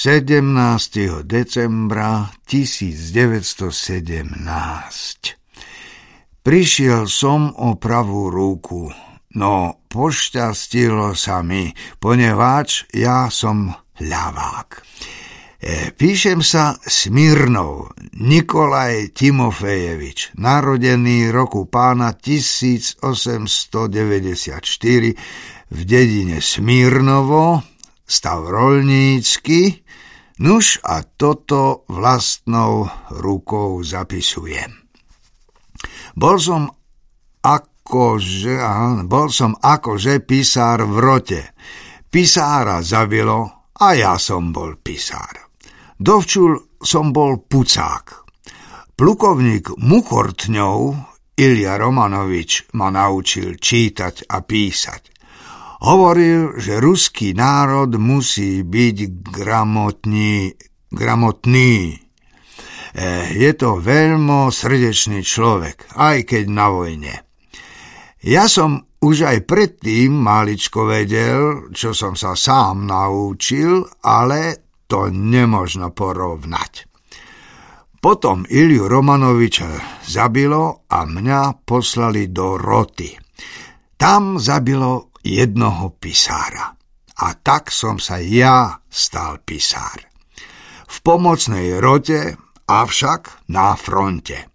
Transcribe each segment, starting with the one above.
17. decembra 1917 Prišiel som o pravú ruku, no pošťastilo sa mi, poneváč ja som ľavák. E, píšem sa Smirnov Nikolaj Timofejevič, narodený roku pána 1894 v dedine Smírnovo, stav rolnícky, nuž a toto vlastnou rukou zapisujem. Bol som akože, bol som akože písár v rote. Písára zabilo a ja som bol písár. Dovčul som bol pucák. Plukovník Mukortňov Ilia Romanovič ma naučil čítať a písať. Hovoril, že ruský národ musí byť gramotný, gramotný. E, je to veľmi srdečný človek, aj keď na vojne. Ja som už aj predtým maličko vedel, čo som sa sám naučil, ale to nemožno porovnať. Potom Iliu Romanoviča zabilo a mňa poslali do roty. Tam zabilo jednoho pisára. A tak som sa ja stal pisár. V pomocnej rote, avšak na fronte.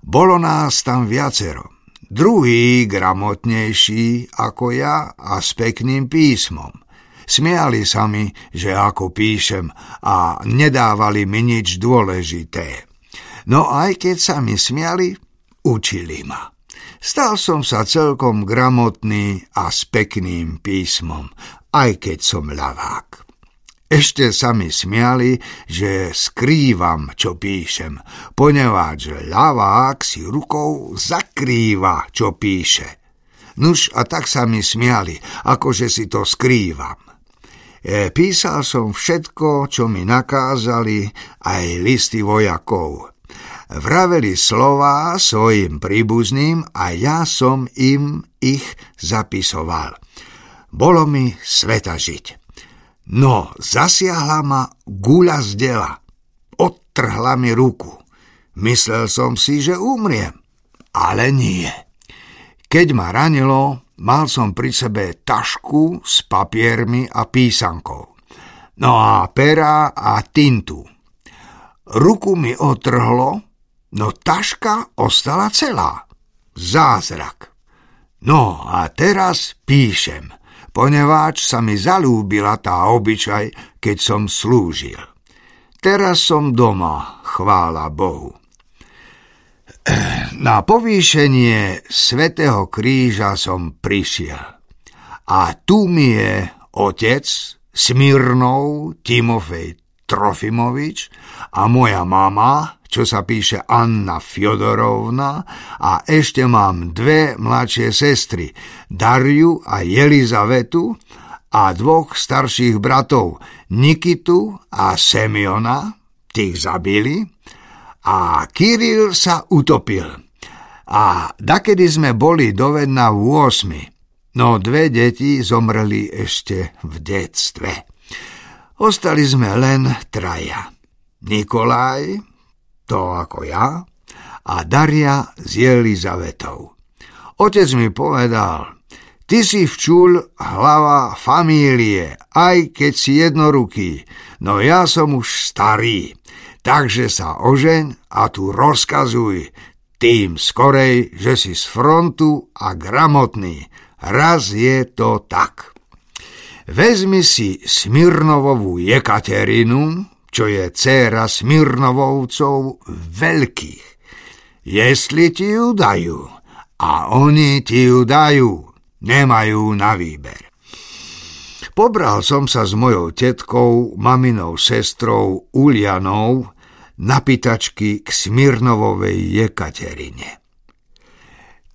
Bolo nás tam viacero. Druhý gramotnejší ako ja a s pekným písmom. Smiali sa mi, že ako píšem a nedávali mi nič dôležité. No aj keď sa mi smiali, učili ma. Stal som sa celkom gramotný a s pekným písmom, aj keď som ľavák. Ešte sa mi smiali, že skrývam, čo píšem, poneváč ľavák si rukou zakrýva, čo píše. Nuž a tak sa mi smiali, akože si to skrývam. E, písal som všetko, čo mi nakázali, aj listy vojakov vraveli slová svojim príbuzným a ja som im ich zapisoval. Bolo mi sveta žiť. No, zasiahla ma guľa z dela. Odtrhla mi ruku. Myslel som si, že umriem. Ale nie. Keď ma ranilo, mal som pri sebe tašku s papiermi a písankou. No a pera a tintu. Ruku mi otrhlo No taška ostala celá. Zázrak. No a teraz píšem, poneváč sa mi zalúbila tá obyčaj, keď som slúžil. Teraz som doma, chvála Bohu. Na povýšenie Svetého kríža som prišiel. A tu mi je otec Smirnov Timofej Trofimovič a moja mama čo sa píše Anna Fjodorovna a ešte mám dve mladšie sestry, Dariu a Jelizavetu a dvoch starších bratov, Nikitu a Semiona, tých zabili, a Kiril sa utopil. A dakedy sme boli dovedna v 8. No dve deti zomreli ešte v detstve. Ostali sme len traja. Nikolaj, to ako ja, a Daria s Jelizavetou. Otec mi povedal, ty si včul hlava famílie, aj keď si jednoruký, no ja som už starý, takže sa ožeň a tu rozkazuj, tým skorej, že si z frontu a gramotný. Raz je to tak. Vezmi si Smirnovovú Jekaterinu, čo je dcéra Smirnovovcov veľkých. Jestli ti ju dajú, a oni ti ju dajú, nemajú na výber. Pobral som sa s mojou tetkou, maminou sestrou Ulianou na pitačky k Smirnovovej Jekaterine.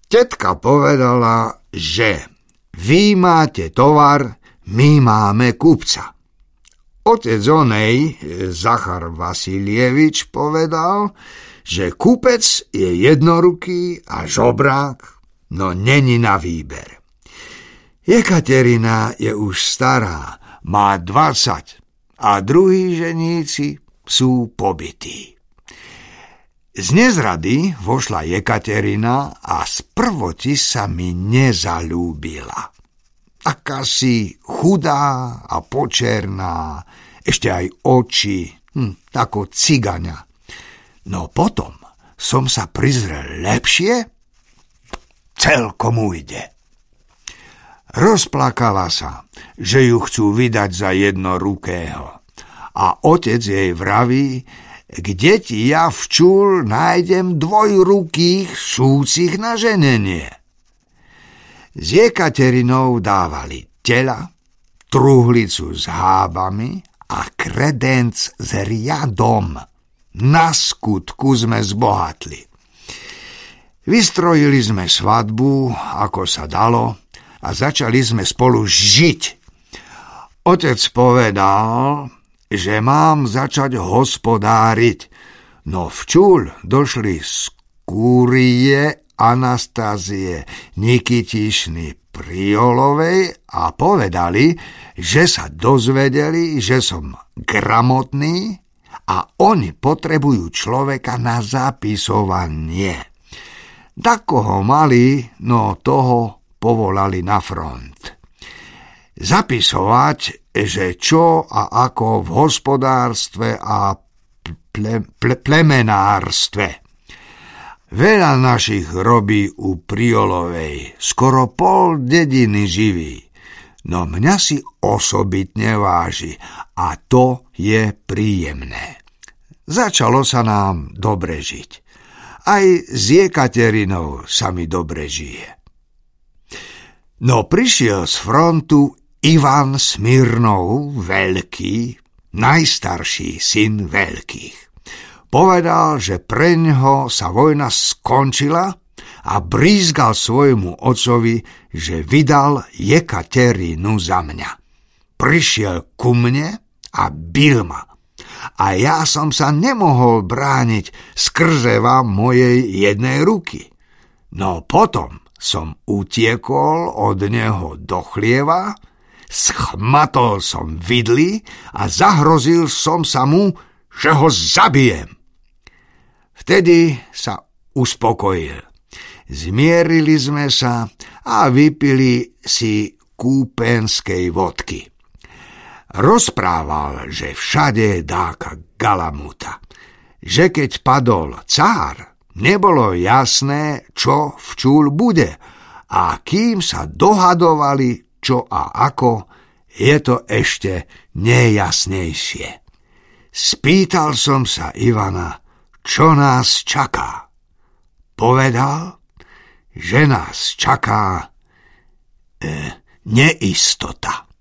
Tetka povedala, že vy máte tovar, my máme kupca. Otec onej, Zachar Vasilievič, povedal, že kupec je jednoruký a žobrák, no není na výber. Jekaterina je už stará, má 20, a druhí ženíci sú pobytí. Z nezrady vošla Jekaterina a z prvoti sa mi nezalúbila. Taká si chudá a počerná, ešte aj oči, hm, tako cigaňa. No potom som sa prizrel lepšie, celkom ujde. Rozplakala sa, že ju chcú vydať za jednorukého. A otec jej vraví, kde ti ja včul nájdem dvojrukých súcich na ženenie. S Jekaterinou dávali tela, truhlicu s hábami a kredenc s riadom. Na skutku sme zbohatli. Vystrojili sme svadbu, ako sa dalo, a začali sme spolu žiť. Otec povedal, že mám začať hospodáriť. No včul došli z kúrie Anastázie Nikitišny Priolovej a povedali, že sa dozvedeli, že som gramotný a oni potrebujú človeka na zapisovanie. Dako ho mali, no toho povolali na front. Zapisovať že čo a ako v hospodárstve a ple, ple, plemenárstve. Veľa našich robí u Priolovej, skoro pol dediny živí, no mňa si osobitne váži a to je príjemné. Začalo sa nám dobre žiť. Aj s Jekaterinou sa mi dobre žije. No prišiel z frontu Ivan Smirnov Veľký, najstarší syn Veľkých. Povedal, že preňho sa vojna skončila a brízgal svojmu ocovi, že vydal Jekaterinu za mňa. Prišiel ku mne a bil ma. A ja som sa nemohol brániť skrze vám mojej jednej ruky. No potom som utiekol od neho do chlieva, Schmatol som vidli a zahrozil som sa mu, že ho zabijem. Vtedy sa uspokojil. Zmierili sme sa a vypili si kúpenskej vodky. Rozprával, že všade dáka galamuta, že keď padol cár, nebolo jasné, čo včúl bude a kým sa dohadovali, čo a ako, je to ešte nejasnejšie. Spýtal som sa Ivana, čo nás čaká. Povedal, že nás čaká e, neistota.